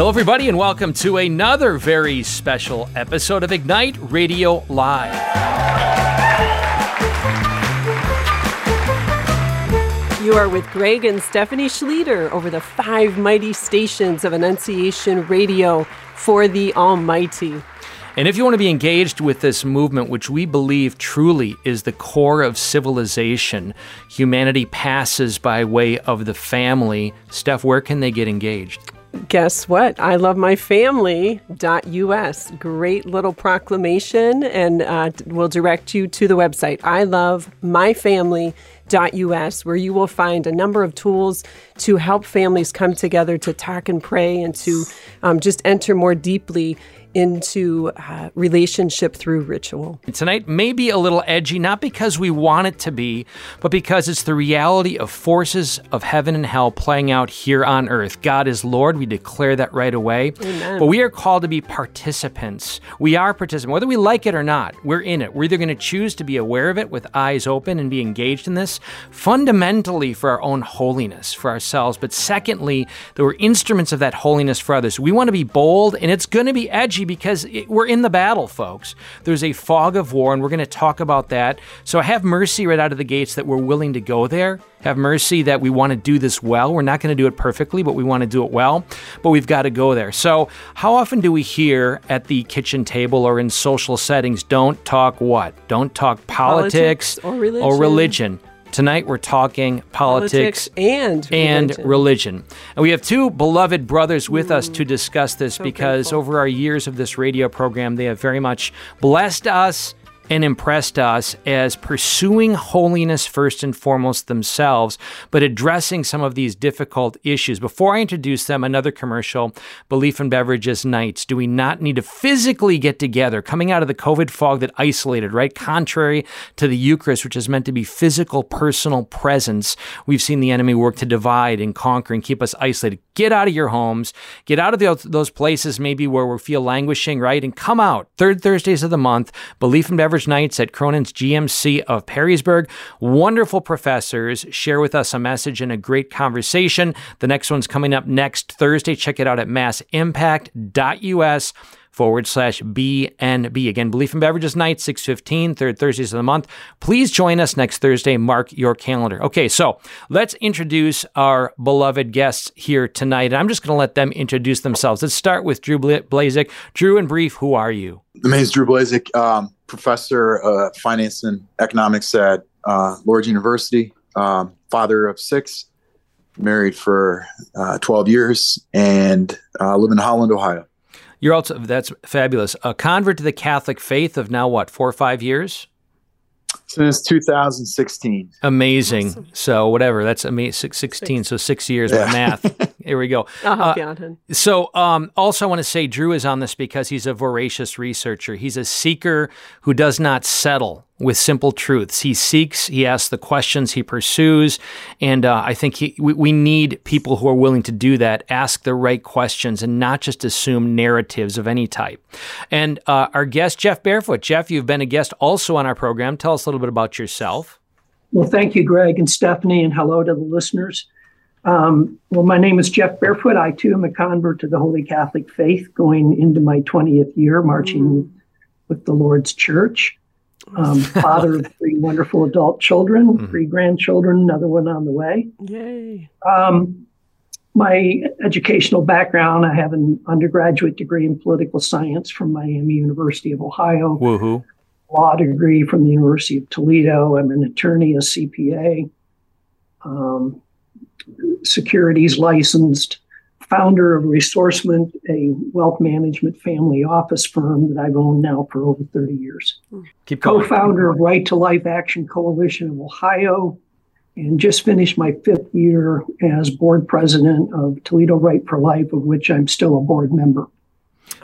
Hello, everybody, and welcome to another very special episode of Ignite Radio Live. You are with Greg and Stephanie Schlueter over the five mighty stations of Annunciation Radio for the Almighty. And if you want to be engaged with this movement, which we believe truly is the core of civilization, humanity passes by way of the family. Steph, where can they get engaged? Guess what? I love my family.us. Great little proclamation, and uh, we'll direct you to the website. I love my family.us, where you will find a number of tools to help families come together to talk and pray and to um, just enter more deeply into uh, relationship through ritual. Tonight may be a little edgy, not because we want it to be, but because it's the reality of forces of heaven and hell playing out here on earth. God is Lord. We declare that right away. Amen. But we are called to be participants. We are participants, whether we like it or not. We're in it. We're either going to choose to be aware of it with eyes open and be engaged in this, fundamentally for our own holiness for ourselves, but secondly, that we're instruments of that holiness for others. We want to be bold, and it's going to be edgy because it, we're in the battle, folks. There's a fog of war, and we're going to talk about that. So have mercy right out of the gates that we're willing to go there. Have mercy that we want to do this well. We're not going to do it perfectly, but we want to do it well. But we've got to go there. So, how often do we hear at the kitchen table or in social settings, don't talk what? Don't talk politics, Politics or religion. Or religion. Tonight we're talking politics, Politics and and religion. religion. And we have two beloved brothers with us to mm. discuss this because grateful. over our years of this radio program, they have very much blessed us and impressed us as pursuing holiness first and foremost themselves, but addressing some of these difficult issues. Before I introduce them, another commercial Belief and Beverages Nights. Do we not need to physically get together coming out of the COVID fog that isolated, right? Contrary to the Eucharist, which is meant to be physical, personal presence, we've seen the enemy work to divide and conquer and keep us isolated. Get out of your homes, get out of those, those places maybe where we feel languishing, right? And come out. Third Thursdays of the month, Belief and Nights at Cronin's GMC of Perrysburg. Wonderful professors share with us a message and a great conversation. The next one's coming up next Thursday. Check it out at massimpact.us forward slash BNB. Again, Belief and Beverages Night, 615, third Thursdays of the month. Please join us next Thursday. Mark your calendar. Okay, so let's introduce our beloved guests here tonight. And I'm just going to let them introduce themselves. Let's start with Drew Bla- Blazik. Drew, in brief, who are you? My name is Drew Blazik, um, professor of finance and economics at uh, Lourdes University, um, father of six, married for uh, 12 years, and uh, live in Holland, Ohio. You're also, that's fabulous. A convert to the Catholic faith of now what, four or five years? Since 2016. Amazing. So, whatever, that's amazing. 16, so six years with Yeah. math. Here we go. I'll help Uh, you out, hon. So, um, also, I want to say Drew is on this because he's a voracious researcher. He's a seeker who does not settle with simple truths. He seeks, he asks the questions, he pursues, and uh, I think he, we, we need people who are willing to do that, ask the right questions, and not just assume narratives of any type. And uh, our guest, Jeff Barefoot. Jeff, you've been a guest also on our program. Tell us a little bit about yourself. Well, thank you, Greg and Stephanie, and hello to the listeners. Um, well, my name is Jeff Barefoot. I too am a convert to the Holy Catholic faith, going into my 20th year, marching with the Lord's Church. Um, father of three wonderful adult children, three grandchildren, another one on the way. Yay. Um, my educational background I have an undergraduate degree in political science from Miami University of Ohio Woohoo. law degree from the University of Toledo. I'm an attorney, a CPA, um, securities licensed, founder of Resourcement, a wealth management family office firm that I've owned now for over 30 years. Keep going. Co-founder of Right to Life Action Coalition of Ohio, and just finished my fifth year as board president of Toledo Right for Life, of which I'm still a board member.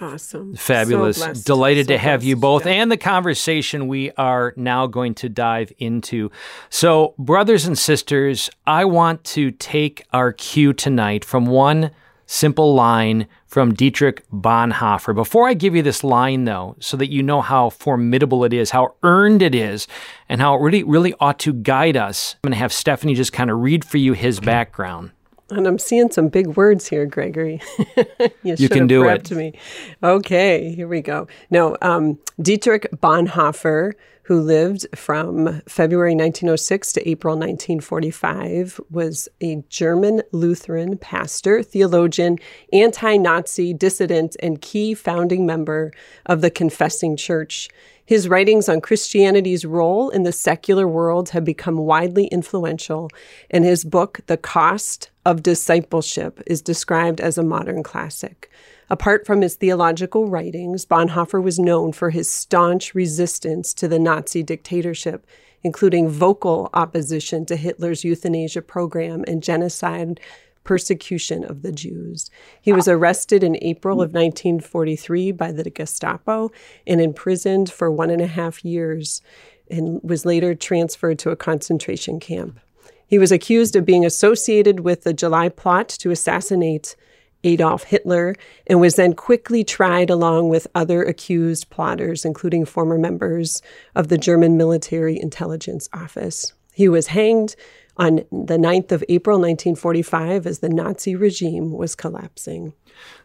Awesome. Fabulous. So. Delighted So to have you both Yeah. and the conversation we are now going to dive into. So, brothers and sisters, I want to take our cue tonight from one simple line from Dietrich Bonhoeffer. Before I give you this line, though, so that you know how formidable it is, how earned it is, and how it really, really ought to guide us, I'm going to have Stephanie just kind of read for you his background. And I'm seeing some big words here, Gregory. you, you can do it. Me. Okay, here we go. No, um, Dietrich Bonhoeffer, who lived from February 1906 to April 1945, was a German Lutheran pastor, theologian, anti Nazi dissident, and key founding member of the Confessing Church. His writings on Christianity's role in the secular world have become widely influential, and his book, The Cost of Discipleship, is described as a modern classic. Apart from his theological writings, Bonhoeffer was known for his staunch resistance to the Nazi dictatorship, including vocal opposition to Hitler's euthanasia program and genocide persecution of the Jews. He was arrested in April of 1943 by the Gestapo and imprisoned for one and a half years and was later transferred to a concentration camp. He was accused of being associated with the July plot to assassinate Adolf Hitler and was then quickly tried along with other accused plotters, including former members of the German Military Intelligence Office. He was hanged on the 9th of April 1945 as the Nazi regime was collapsing.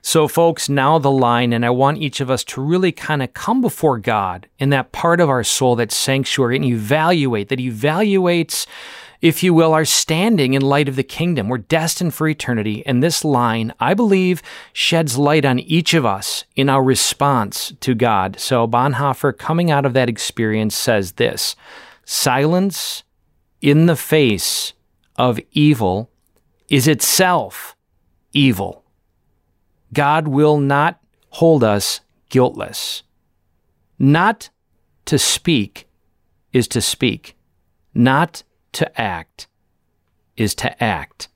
So, folks, now the line, and I want each of us to really kind of come before God in that part of our soul, that sanctuary, and evaluate, that evaluates, if you will, our standing in light of the kingdom. We're destined for eternity. And this line, I believe, sheds light on each of us in our response to God. So, Bonhoeffer, coming out of that experience, says this silence in the face of evil is itself evil. God will not hold us guiltless. Not to speak is to speak, not to act is to act.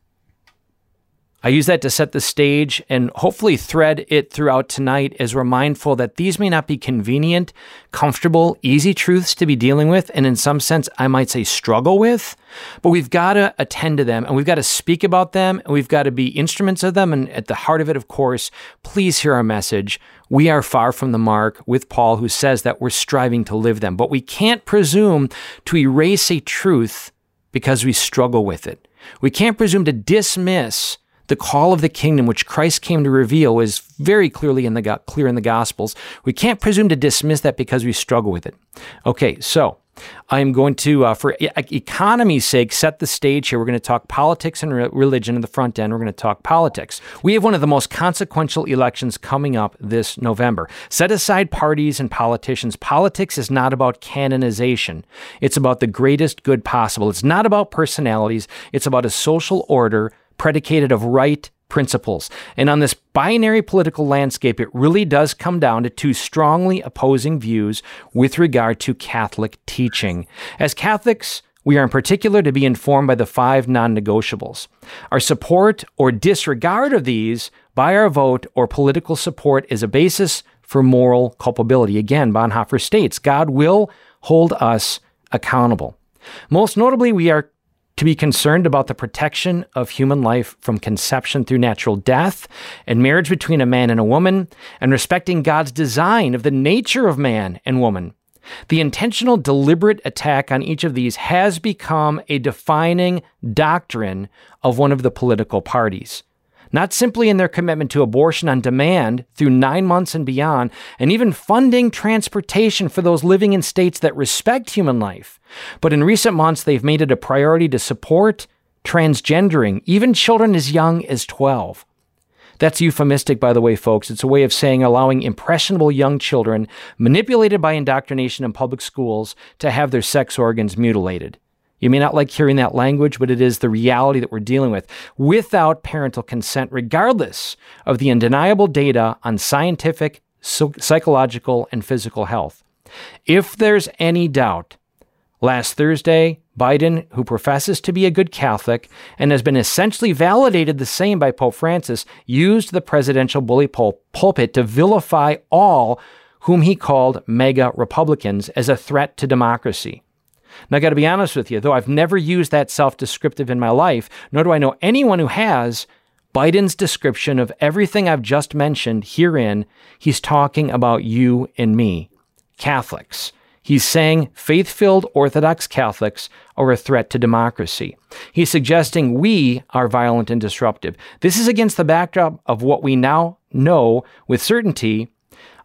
I use that to set the stage and hopefully thread it throughout tonight as we're mindful that these may not be convenient, comfortable, easy truths to be dealing with, and in some sense, I might say struggle with, but we've got to attend to them and we've got to speak about them and we've got to be instruments of them. And at the heart of it, of course, please hear our message. We are far from the mark with Paul, who says that we're striving to live them, but we can't presume to erase a truth because we struggle with it. We can't presume to dismiss the call of the kingdom, which Christ came to reveal, is very clearly in the clear in the Gospels. We can't presume to dismiss that because we struggle with it. Okay, so I'm going to, uh, for e- economy's sake, set the stage here. We're going to talk politics and re- religion in the front end. We're going to talk politics. We have one of the most consequential elections coming up this November. Set aside parties and politicians. Politics is not about canonization, it's about the greatest good possible. It's not about personalities, it's about a social order predicated of right principles. And on this binary political landscape, it really does come down to two strongly opposing views with regard to Catholic teaching. As Catholics, we are in particular to be informed by the five non negotiables. Our support or disregard of these by our vote or political support is a basis for moral culpability. Again, Bonhoeffer states God will hold us accountable. Most notably, we are to be concerned about the protection of human life from conception through natural death and marriage between a man and a woman, and respecting God's design of the nature of man and woman. The intentional, deliberate attack on each of these has become a defining doctrine of one of the political parties not simply in their commitment to abortion on demand through nine months and beyond, and even funding transportation for those living in states that respect human life, but in recent months they've made it a priority to support transgendering, even children as young as 12. That's euphemistic, by the way, folks. It's a way of saying allowing impressionable young children manipulated by indoctrination in public schools to have their sex organs mutilated. You may not like hearing that language, but it is the reality that we're dealing with without parental consent, regardless of the undeniable data on scientific, psychological, and physical health. If there's any doubt, last Thursday, Biden, who professes to be a good Catholic and has been essentially validated the same by Pope Francis, used the presidential bully pul- pulpit to vilify all whom he called MAGA Republicans as a threat to democracy. Now, I got to be honest with you, though I've never used that self descriptive in my life, nor do I know anyone who has, Biden's description of everything I've just mentioned herein, he's talking about you and me, Catholics. He's saying faith filled Orthodox Catholics are a threat to democracy. He's suggesting we are violent and disruptive. This is against the backdrop of what we now know with certainty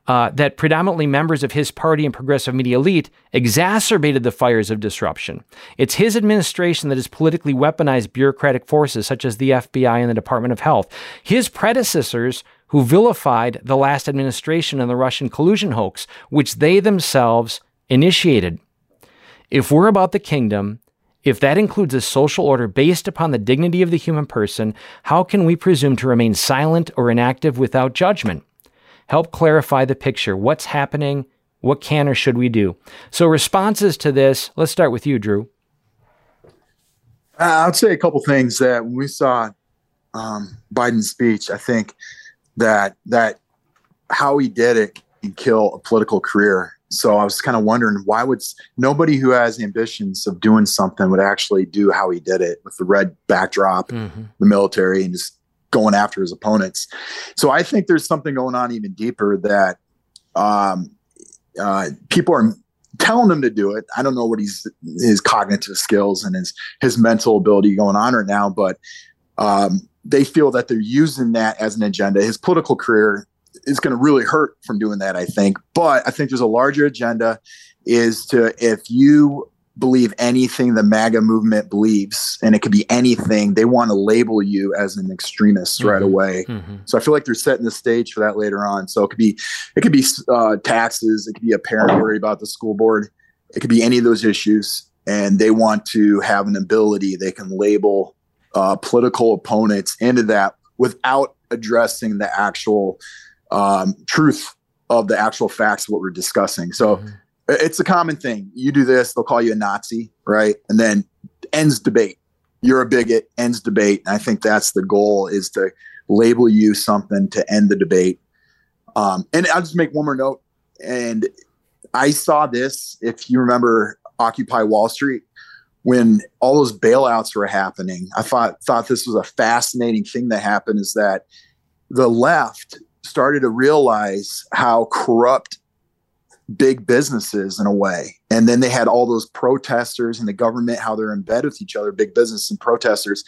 uh, that predominantly members of his party and progressive media elite exacerbated the fires of disruption. It's his administration that has politically weaponized bureaucratic forces such as the FBI and the Department of Health. His predecessors who vilified the last administration and the Russian collusion hoax, which they themselves initiated. If we're about the kingdom, if that includes a social order based upon the dignity of the human person, how can we presume to remain silent or inactive without judgment? Help clarify the picture. What's happening? What can or should we do? So, responses to this, let's start with you, Drew. Uh, I'd say a couple things that when we saw um, Biden's speech, I think that that how he did it can kill a political career so I was kind of wondering why would nobody who has ambitions of doing something would actually do how he did it with the red backdrop, mm-hmm. the military, and just going after his opponents. So I think there's something going on even deeper that um, uh, people are telling him to do it. I don't know what he's his cognitive skills and his his mental ability going on right now, but um, they feel that they're using that as an agenda. His political career is going to really hurt from doing that, I think. But I think there's a larger agenda is to if you believe anything the MAGA movement believes, and it could be anything, they want to label you as an extremist mm-hmm. right away. Mm-hmm. So I feel like they're setting the stage for that later on. So it could be, it could be uh, taxes, it could be a parent worry about the school board, it could be any of those issues, and they want to have an ability they can label uh, political opponents into that without addressing the actual um, truth of the actual facts of what we're discussing. So mm-hmm. it's a common thing. You do this, they'll call you a Nazi, right? And then ends debate. You're a bigot, ends debate. And I think that's the goal is to label you something to end the debate. Um, and I'll just make one more note. And I saw this, if you remember Occupy Wall Street, when all those bailouts were happening, I thought thought this was a fascinating thing that happened is that the left started to realize how corrupt big businesses in a way. And then they had all those protesters and the government, how they're in bed with each other, big business and protesters.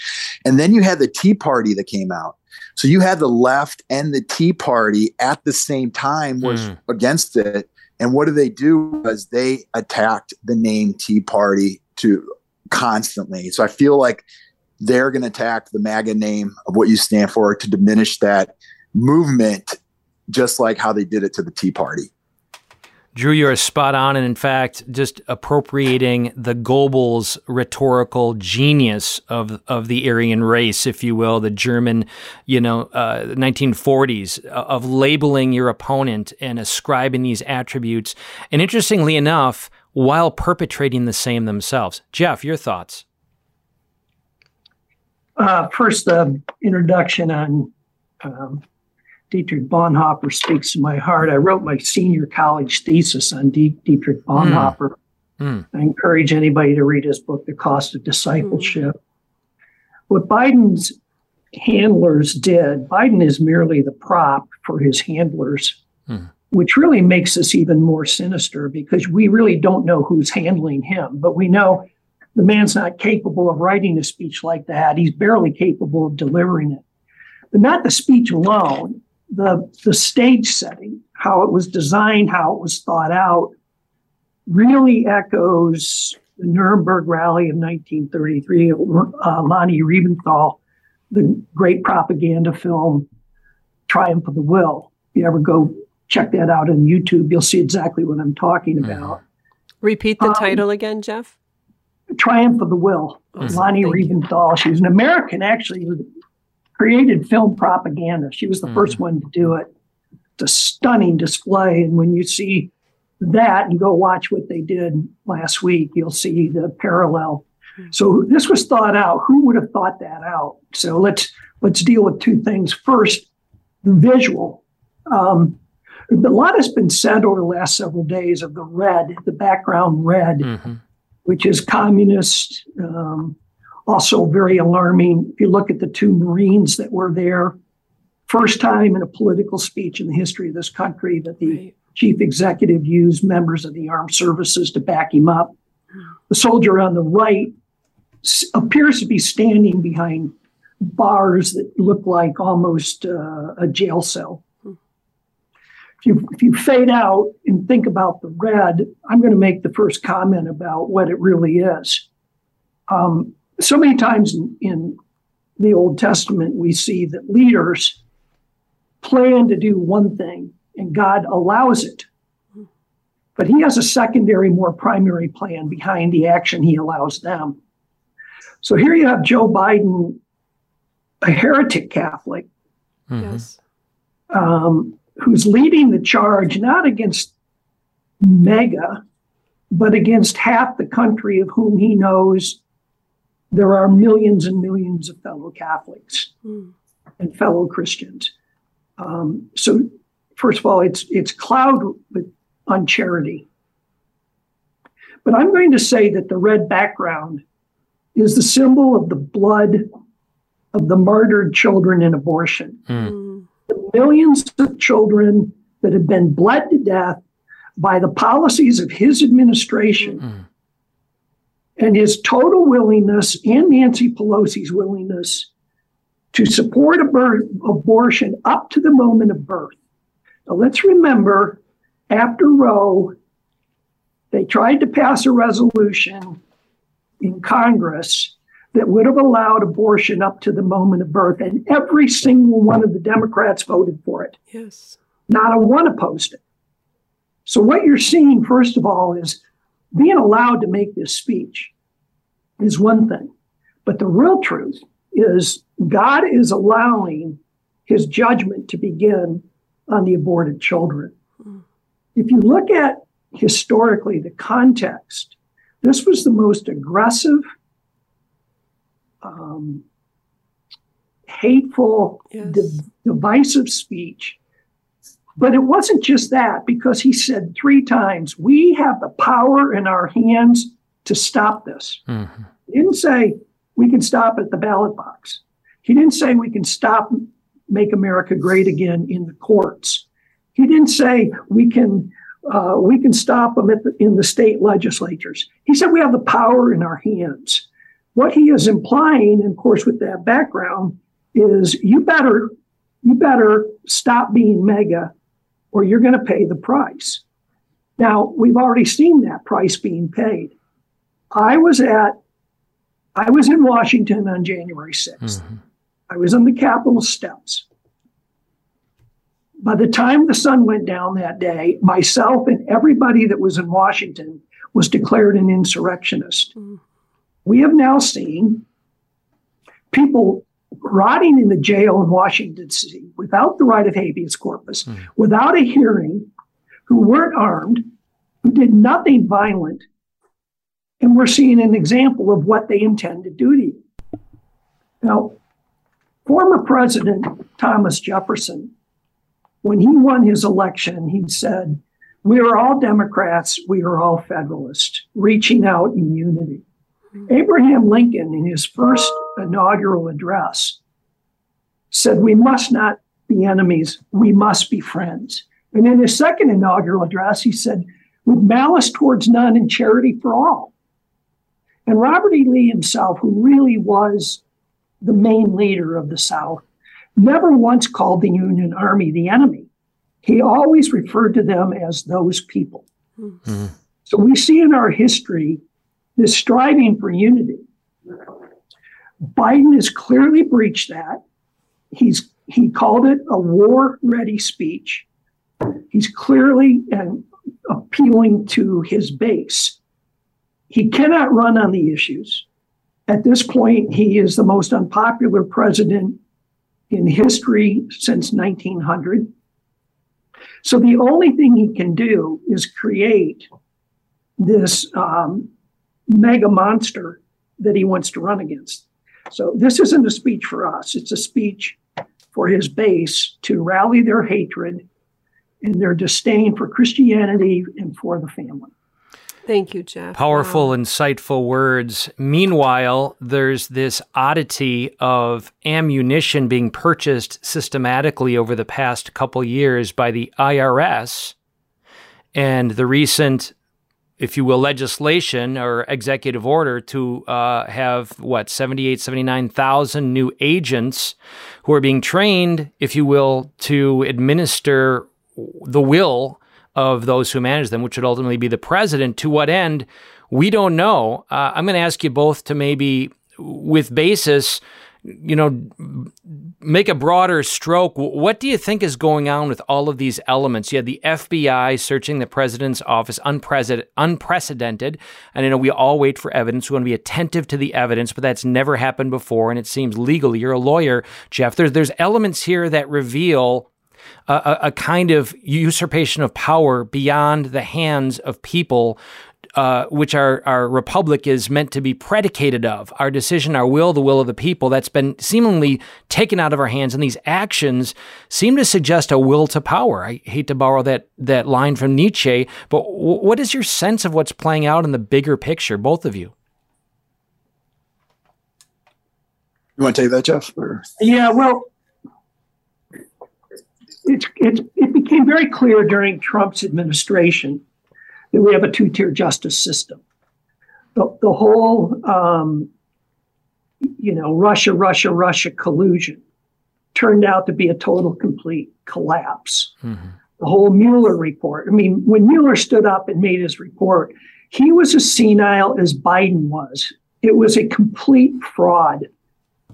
And then you had the Tea Party that came out. So you had the left and the Tea Party at the same time was mm. against it. And what do they do? Was they attacked the name Tea Party to constantly. So I feel like they're going to attack the MAGA name of what you stand for to diminish that movement, just like how they did it to the Tea Party. Drew, you're spot on, and in fact, just appropriating the Goebbels rhetorical genius of of the Aryan race, if you will, the German, you know, uh, 1940s uh, of labeling your opponent and ascribing these attributes, and interestingly enough, while perpetrating the same themselves. Jeff, your thoughts? Uh, first, the uh, introduction on um, Dietrich Bonhoeffer speaks to my heart. I wrote my senior college thesis on D- Dietrich hmm. Bonhoeffer. Mm. I encourage anybody to read his book, The Cost of Discipleship. Mm. What Biden's handlers did, Biden is merely the prop for his handlers, mm. which really makes this even more sinister because we really don't know who's handling him, but we know the man's not capable of writing a speech like that. He's barely capable of delivering it. But not the speech alone the the stage setting, how it was designed, how it was thought out, really echoes the Nuremberg Rally of 1933. Uh, Leni Riefenstahl, the great propaganda film Triumph of the Will. If you ever go check that out on YouTube, you'll see exactly what I'm talking mm-hmm. about. Repeat the um, title again, Jeff. Triumph of the Will. Mm-hmm. Leni Riefenstahl. She was an American, actually, created film propaganda. She was the mm. first one to do it. It's a stunning display. And when you see that and go watch what they did last week, you'll see the parallel. Hmm. So this was thought out. Who would have thought that out? So let's let's deal with two things. First, the visual. Um, a lot has been said over the last several days of the red, the background red, mm-hmm. which is communist, um, also very alarming. If you look at the two Marines that were there, first time in a political speech in the history of this country that the chief executive used members of the armed services to back him up. The soldier on the right s- appears to be standing behind bars that look like almost uh, a jail cell. If you, if you fade out and think about the red, I'm going to make the first comment about what it really is. Um, so many times in, in the Old Testament, we see that leaders plan to do one thing and God allows it. But he has a secondary, more primary plan behind the action he allows them. So here you have Joe Biden, a heretic Catholic, Mhm. Yes. um, who's leading the charge not against MAGA, but against half the country of whom he knows there are millions and millions of fellow Catholics Mm. and fellow Christians. Um, so, first of all, it's it's cloud with on charity. But I'm going to say that the red background is the symbol of the blood of the martyred children in abortion Mm. The millions of children that have been bled to death by the policies of his administration Mm. And his total willingness and Nancy Pelosi's willingness to support abor- abortion up to the moment of birth. Now, let's remember after Roe, they tried to pass a resolution in Congress that would have allowed abortion up to the moment of birth, and every single one of the Democrats voted for it. Yes. Not a one opposed it. So, what you're seeing, first of all, is being allowed to make this speech is one thing. But the real truth is God is allowing his judgment to begin on the aborted children. If you look at historically the context, this was the most aggressive, um, hateful, Yes. div- divisive speech. But it wasn't just that, because he said three times, we have the power in our hands to stop this. Mhm. He didn't say we can stop at the ballot box. He didn't say we can stop make America great again in the courts. He didn't say we can uh, we can stop them at the, in the state legislatures. He said we have the power in our hands. What he is implying, and of course, with that background, is you better you better stop being MAGA, or you're going to pay the price. Now we've already seen that price being paid. I was at I was in Washington on January 6th. Mhm. I was on the Capitol steps. By the time the sun went down that day, myself and everybody that was in Washington was declared an insurrectionist. Mm. We have now seen people rotting in the jail in Washington City without the right of habeas corpus, Mm. without a hearing, who weren't armed, who did nothing violent, and we're seeing an example of what they intend to do to you. Now, former President Thomas Jefferson, when he won his election, he said, We are all Democrats, we are all Federalists, reaching out in unity. Abraham Lincoln, in his first inaugural address, said, We must not be enemies, we must be friends. And in his second inaugural address, he said, With malice towards none and charity for all. And Robert E. Lee himself, who really was the main leader of the South, never once called the Union Army the enemy. He always referred to them as those people. Mhm. So we see in our history this striving for unity. Biden has clearly breached that. He's he called it a war-ready speech. He's clearly um, appealing to his base. He cannot run on the issues. At this point, he is the most unpopular president in history since 1900. So the only thing he can do is create this um, MAGA monster that he wants to run against. So this isn't a speech for us. It's a speech for his base to rally their hatred and their disdain for Christianity and for the family. Thank you, Jeff. Powerful, Wow. insightful words. Meanwhile, there's this oddity of ammunition being purchased systematically over the past couple years by the IRS and the recent if you will, legislation or executive order to uh, have what 78, 79,000 new agents who are being trained, if you will, to administer the will of those who manage them, which would ultimately be the president. To what end? We don't know. Uh, I'm going to ask you both to maybe, with basis, you know, make a broader stroke. What do you think is going on with all of these elements? You had the FBI searching the president's office, unprecedented. And I know we all wait for evidence. We want to be attentive to the evidence, but that's never happened before. And it seems legal. You're a lawyer, Jeff. There's, there's elements here that reveal a, a, kind of usurpation of power beyond the hands of people uh, which our, our republic is meant to be predicated of. Our decision, our will, the will of the people, that's been seemingly taken out of our hands. And these actions seem to suggest a will to power. I hate to borrow that, that line from Nietzsche, but w- what is your sense of what's playing out in the bigger picture, both of you? You want to take that, Jeff? Or? Yeah, well, it's, it's, it became very clear during Trump's administration that we have a two tier justice system. The, the whole, um, you know, Russia, Russia, Russia collusion turned out to be a total, complete collapse. Mm-hmm. The whole Mueller report. I mean, when Mueller stood up and made his report, he was as senile as Biden was. It was a complete fraud.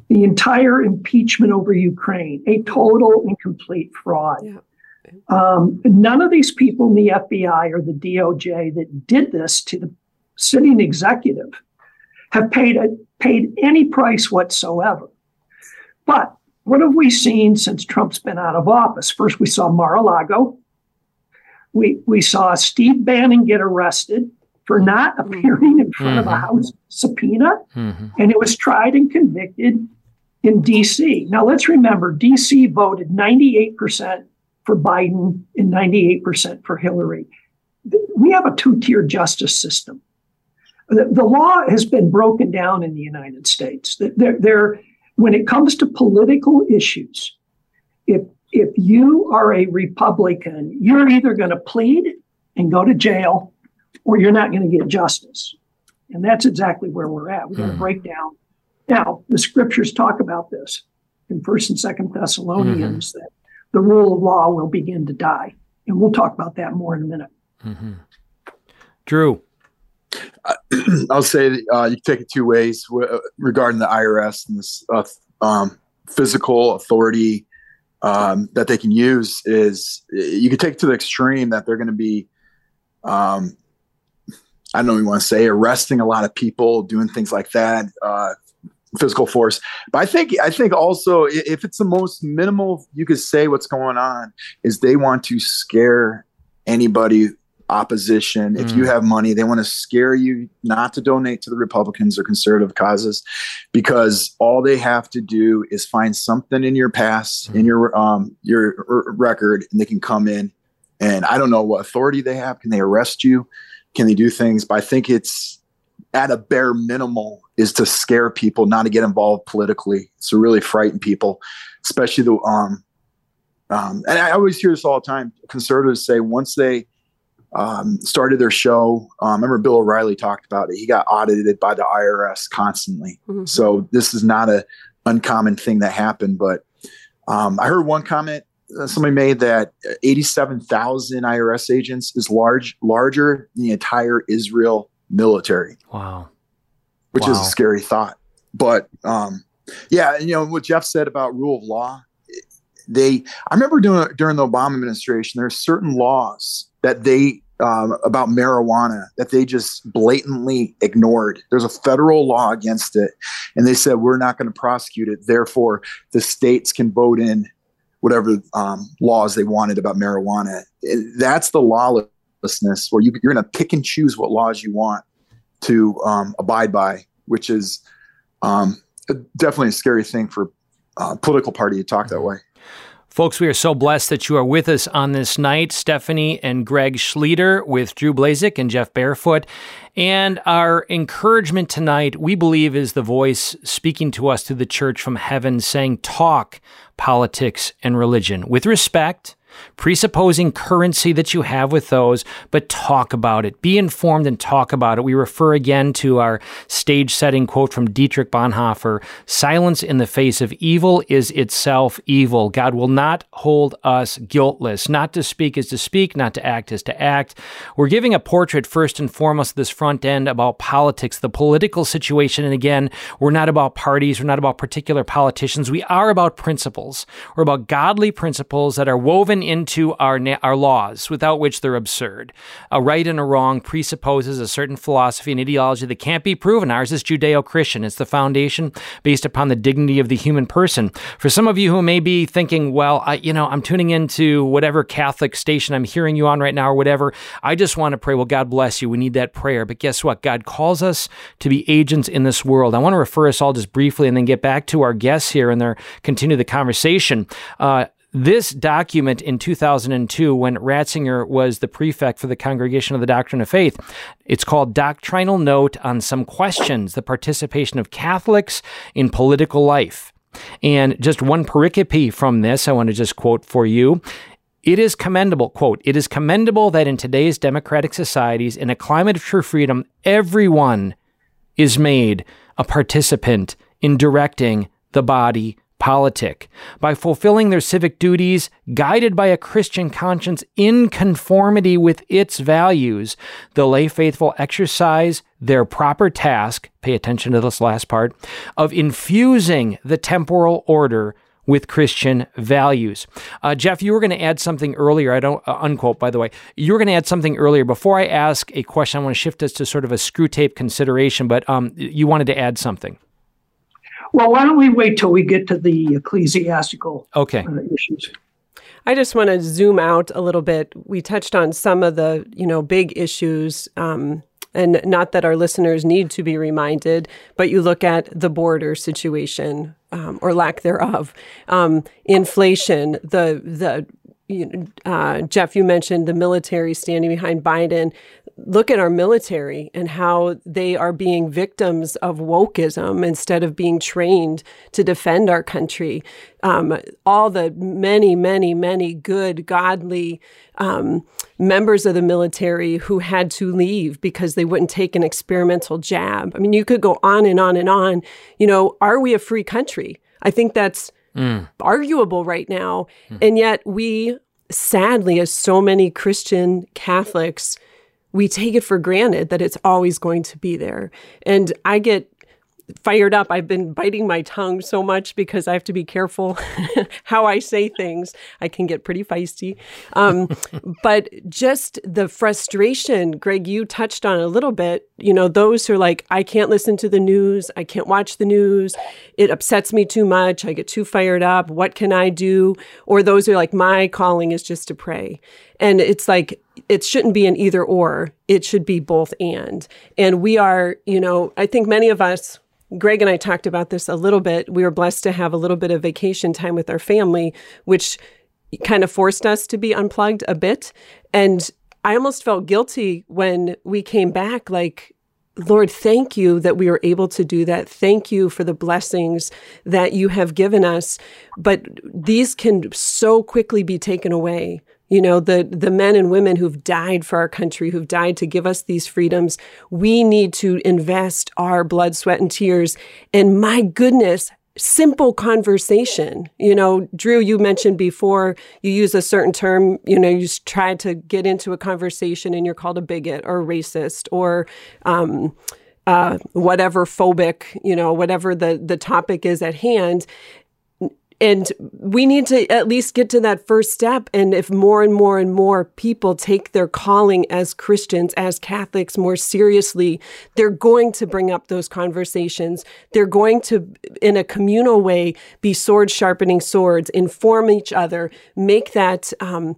The entire impeachment over Ukraine, a total and complete fraud. Yeah. Um, none of these people in the FBI or the DOJ that did this to the sitting executive have paid a, paid any price whatsoever. But what have we seen since Trump's been out of office? First, we saw Mar-a-Lago. We we saw Steve Bannon get arrested for not mm-hmm. appearing in front mm-hmm. of a mm-hmm. House subpoena, mm-hmm. and it was tried and convicted in D.C. Now let's remember, D.C. voted 98 percent for Biden and 98% for Hillary. We have a two tier justice system. The, the, law has been broken down in the United States. They're, they're, when it comes to political issues, if, if you are a Republican, you're either going to plead and go to jail or you're not going to get justice. And that's exactly where we're at. We're going to hmm. break down. Now, the scriptures talk about this in First and Second Thessalonians mm-hmm. that the rule of law will begin to die. And we'll talk about that more in a minute. Mm-hmm. Drew. I'll say uh, you can take it two ways uh, regarding the IRS and this uh, um, physical authority um, that they can use is you can take it to the extreme that they're going to be, um, I don't know what want to say, arresting a lot of people, doing things like that, uh, physical force. But I think I think also if it's the most minimal you could say what's going on is they want to scare anybody opposition. Mm. If you mm. have money, they want to scare you not to donate to the Republicans or conservative causes because all they have to do is find something in your past, mm. in your um your r- record and they can come in and I don't know what authority they have. Can they arrest you? Can they do things? But I think it's at a bare minimal is to scare people not to get involved politically. to really frighten people, especially the um, um, and I always hear this all the time. Conservatives say once they um, started their show, um, I remember Bill O'Reilly talked about it. He got audited by the IRS constantly. Mm-hmm. So this is not a uncommon thing that happened. But um, I heard one comment uh, somebody made that 87,000 IRS agents is large, larger than the entire Israel military. Wow which wow. is a scary thought. But um, yeah, you know what Jeff said about rule of law. They, I remember doing during the Obama administration, there are certain laws that they um, about marijuana that they just blatantly ignored. There's a federal law against it, and they said we're not going to prosecute it. Therefore, the states can vote in whatever um, laws they wanted about marijuana. That's the lawlessness where you, you're going to pick and choose what laws you want to um, abide by, which is um, definitely a scary thing for a uh, political party to talk that way. Folks, we are so blessed that you are with us on this night. Stephanie and Greg Schlueter with Drew Blazek and Jeff Barefoot. And our encouragement tonight, we believe, is the voice speaking to us through the church from heaven saying, talk politics and religion with respect presupposing currency that you have with those, but talk about it. Be informed and talk about it. We refer again to our stage setting quote from Dietrich Bonhoeffer Silence in the face of evil is itself evil. God will not hold us guiltless. Not to speak is to speak, not to act is to act. We're giving a portrait, first and foremost, this front end about politics, the political situation. And again, we're not about parties, we're not about particular politicians. We are about principles. We're about godly principles that are woven into our na- our laws, without which they're absurd. A right and a wrong presupposes a certain philosophy and ideology that can't be proven. Ours is Judeo-Christian. It's the foundation based upon the dignity of the human person. For some of you who may be thinking, well, I, you know, I'm tuning into whatever Catholic station I'm hearing you on right now or whatever. I just want to pray. Well, God bless you. We need that prayer. But guess what? God calls us to be agents in this world. I want to refer us all just briefly and then get back to our guests here and their continue the conversation. Uh, this document in 2002, when Ratzinger was the prefect for the Congregation of the Doctrine of Faith, it's called Doctrinal Note on Some Questions, the Participation of Catholics in Political Life. And just one pericope from this, I want to just quote for you. It is commendable, quote, it is commendable that in today's democratic societies, in a climate of true freedom, everyone is made a participant in directing the body politic. By fulfilling their civic duties, guided by a Christian conscience in conformity with its values, the lay faithful exercise their proper task, pay attention to this last part, of infusing the temporal order with Christian values. Uh, Jeff, you were going to add something earlier. I don't, uh, unquote, by the way. You were going to add something earlier. Before I ask a question, I want to shift us to sort of a Screwtape consideration, but um, you wanted to add something. Well, why don't we wait till we get to the ecclesiastical okay. uh, issues? I just want to zoom out a little bit. We touched on some of the, you know, big issues, um, and not that our listeners need to be reminded, but you look at the border situation um, or lack thereof, um, inflation, the the you know, uh, Jeff, you mentioned the military standing behind Biden look at our military and how they are being victims of wokeism instead of being trained to defend our country. Um, all the many, many, many good, godly um, members of the military who had to leave because they wouldn't take an experimental jab. I mean, you could go on and on and on. You know, are we a free country? I think that's mm. arguable right now. Mm. And yet, we sadly, as so many Christian Catholics, we take it for granted that it's always going to be there. And I get fired up. I've been biting my tongue so much because I have to be careful how I say things. I can get pretty feisty. Um, but just the frustration, Greg, you touched on a little bit. You know, those who are like, I can't listen to the news. I can't watch the news. It upsets me too much. I get too fired up. What can I do? Or those who are like, my calling is just to pray. And it's like, it shouldn't be an either or. It should be both and. And we are, you know, I think many of us, Greg and I talked about this a little bit. We were blessed to have a little bit of vacation time with our family, which kind of forced us to be unplugged a bit. And I almost felt guilty when we came back, like, Lord, thank you that we were able to do that. Thank you for the blessings that you have given us. But these can so quickly be taken away you know the the men and women who've died for our country who've died to give us these freedoms we need to invest our blood sweat and tears and my goodness simple conversation. You know drew you mentioned before you use a certain term you know you try to get into a conversation and you're called a bigot or a racist or um, uh, whatever phobic, you know, whatever the the topic is at hand, and we need to at least get to that first step. And if more and more and more people take their calling as Christians, as Catholics more seriously, they're going to bring up those conversations. They're going to, in a communal way, be sword sharpening swords, inform each other, make that. Um,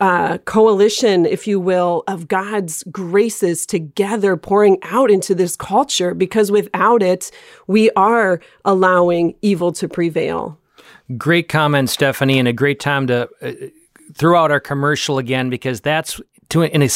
uh, coalition, if you will, of God's graces together pouring out into this culture because without it, we are allowing evil to prevail. Great comment, Stephanie, and a great time to uh, throw out our commercial again because that's to, in a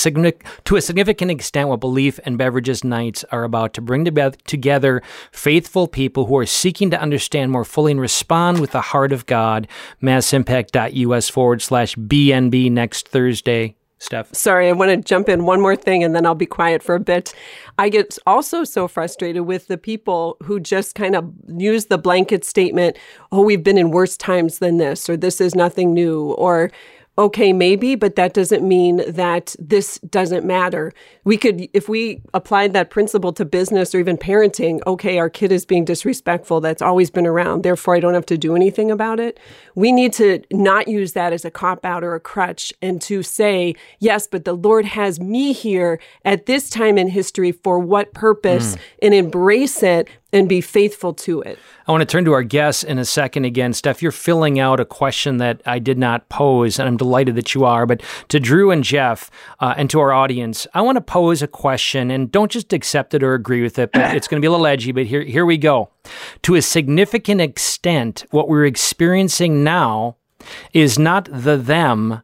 to a significant extent what Belief and Beverages Nights are about to bring together faithful people who are seeking to understand more fully and respond with the heart of God. Massimpact.us forward slash BNB next Thursday. Steph. Sorry, I want to jump in one more thing and then I'll be quiet for a bit. I get also so frustrated with the people who just kind of use the blanket statement, oh, we've been in worse times than this, or this is nothing new, or okay, maybe, but that doesn't mean that this doesn't matter. We could, if we applied that principle to business or even parenting, okay, our kid is being disrespectful. That's always been around. Therefore, I don't have to do anything about it. We need to not use that as a cop out or a crutch and to say, yes, but the Lord has me here at this time in history for what purpose mm. and embrace it and be faithful to it. I want to turn to our guests in a second again. Steph, you're filling out a question that I did not pose, and I'm delighted that you are. But to Drew and Jeff uh, and to our audience, I want to pose a question, and don't just accept it or agree with it, but it's going to be a little edgy, but here, here we go. To a significant extent, what we're experiencing now is not the them,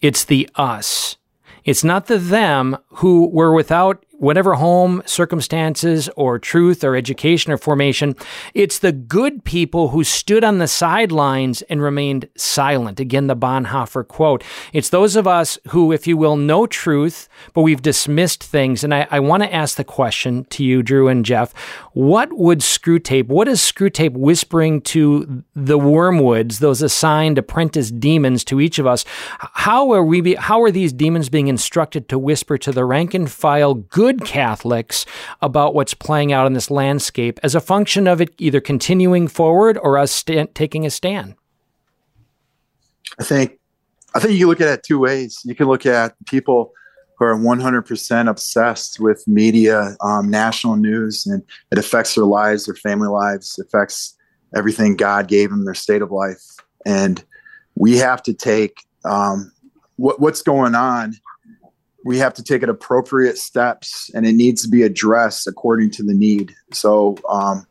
it's the us. It's not the them who were without whatever home circumstances or truth or education or formation, it's the good people who stood on the sidelines and remained silent. Again, the Bonhoeffer quote. It's those of us who, if you will, know truth, but we've dismissed things. And I, I want to ask the question to you, Drew and Jeff. What would Screwtape, what is Screwtape whispering to the wormwoods, those assigned apprentice demons to each of us? How are we, be, how are these demons being instructed to whisper to the rank and file good good Catholics about what's playing out in this landscape as a function of it either continuing forward or us st- taking a stand? I think I think you can look at it two ways. You can look at people who are 100% obsessed with media, um, national news, and it affects their lives, their family lives, affects everything God gave them, their state of life. And we have to take um, what, what's going on we have to take it appropriate steps and it needs to be addressed according to the need. So um,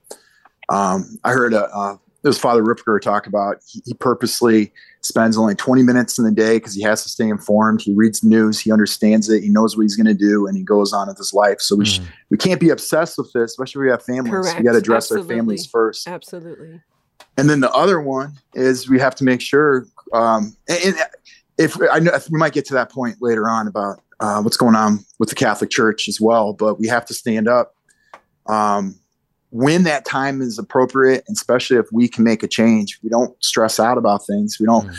um, I heard a, uh, this Father Ripperger talk about he, he, purposely spends only 20 minutes in the day because he has to stay informed. He reads news, he understands it, he knows what he's going to do, and he goes on with his life. So we mm. sh- we can't be obsessed with this, especially if we have families. Correct. We got to address Absolutely. our families first. Absolutely. And then the other one is we have to make sure. Um, and, and if I know if we might get to that point later on about uh, what's going on with the Catholic Church as well. But we have to stand up um, when that time is appropriate, especially if we can make a change. We don't stress out about things. We don't mm.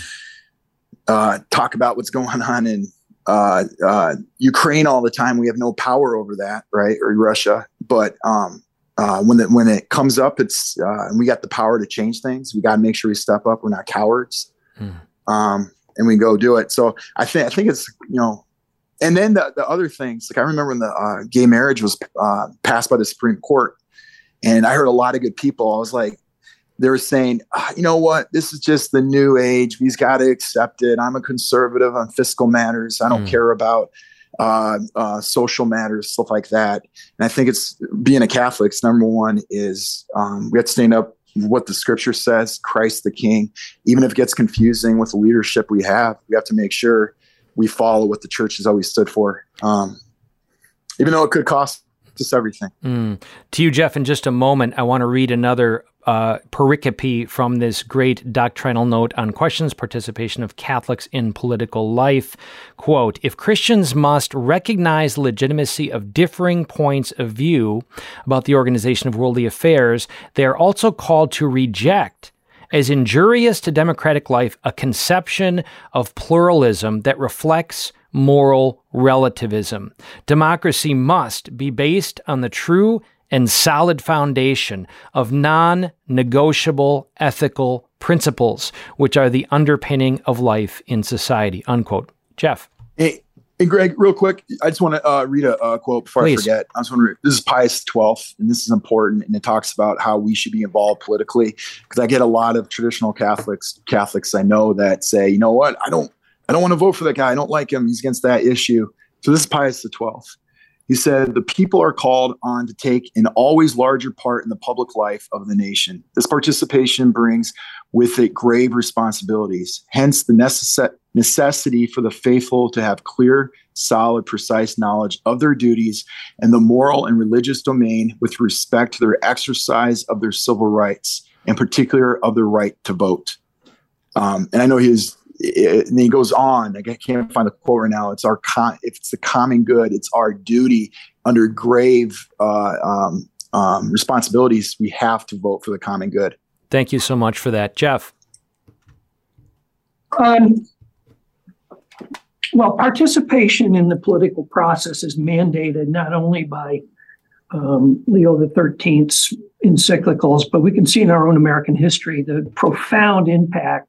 uh, talk about what's going on in uh, uh, Ukraine all the time. We have no power over that, right? Or Russia. But um, uh, when it when it comes up, it's uh, and we got the power to change things. We got to make sure we step up. We're not cowards. Mm. Um, and we go do it. So I think I think it's you know and then the, the other things, like I remember when the uh, gay marriage was uh, passed by the Supreme Court, and I heard a lot of good people. I was like, they were saying, ah, you know what, this is just the new age. We've got to accept it. I'm a conservative on fiscal matters. I don't mm. care about uh, uh, social matters, stuff like that. And I think it's being a Catholic. Number one is um, we have to stand up what the Scripture says, Christ the King. Even if it gets confusing with the leadership we have, we have to make sure we follow what the church has always stood for, um, even though it could cost us everything. Mm. To you, Jeff, in just a moment, I want to read another uh, pericope from this great doctrinal note on questions participation of Catholics in political life. Quote If Christians must recognize the legitimacy of differing points of view about the organization of worldly affairs, they are also called to reject as injurious to democratic life a conception of pluralism that reflects moral relativism. Democracy must be based on the true and solid foundation of non negotiable ethical principles, which are the underpinning of life in society. Unquote. Jeff. Hey, and Greg, real quick, I just want to uh, read a, a, quote before Please. I forget. I just want to. Read, this is Pius XII, and this is important, and it talks about how we should be involved politically. Because I get a lot of traditional Catholics, Catholics I know that say, you know what, I don't, I don't want to vote for that guy. I don't like him. He's against that issue. So this is Pius XII. He said, the people are called on to take an always larger part in the public life of the nation. This participation brings with it grave responsibilities. Hence, the necess- necessity for the faithful to have clear, solid, precise knowledge of their duties and the moral and religious domain with respect to their exercise of their civil rights, in particular of their right to vote. Um, and I know his, and he goes on. I can't find the quote right now. It's our con- if it's the common good, it's our duty under grave uh, um, um, responsibilities. We have to vote for the common good. Thank you so much for that, Jeff. Um, well, participation in the political process is mandated not only by um, Leo XIII's encyclicals, but we can see in our own American history the profound impact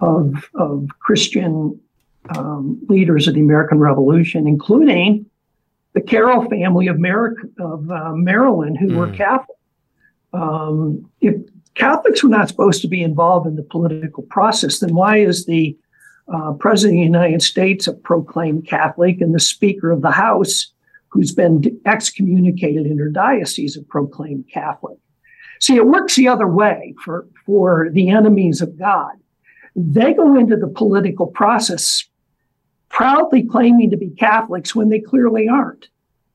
of, of Christian um, leaders of the American Revolution, including the Carroll family of, Mer- of uh, Maryland, who mm. were Catholic. Um, if Catholics were not supposed to be involved in the political process, then why is the uh, President of the United States a proclaimed Catholic and the Speaker of the House, who's been excommunicated in her diocese, a proclaimed Catholic? See, it works the other way for, for the enemies of God. They go into the political process proudly claiming to be Catholics when they clearly aren't.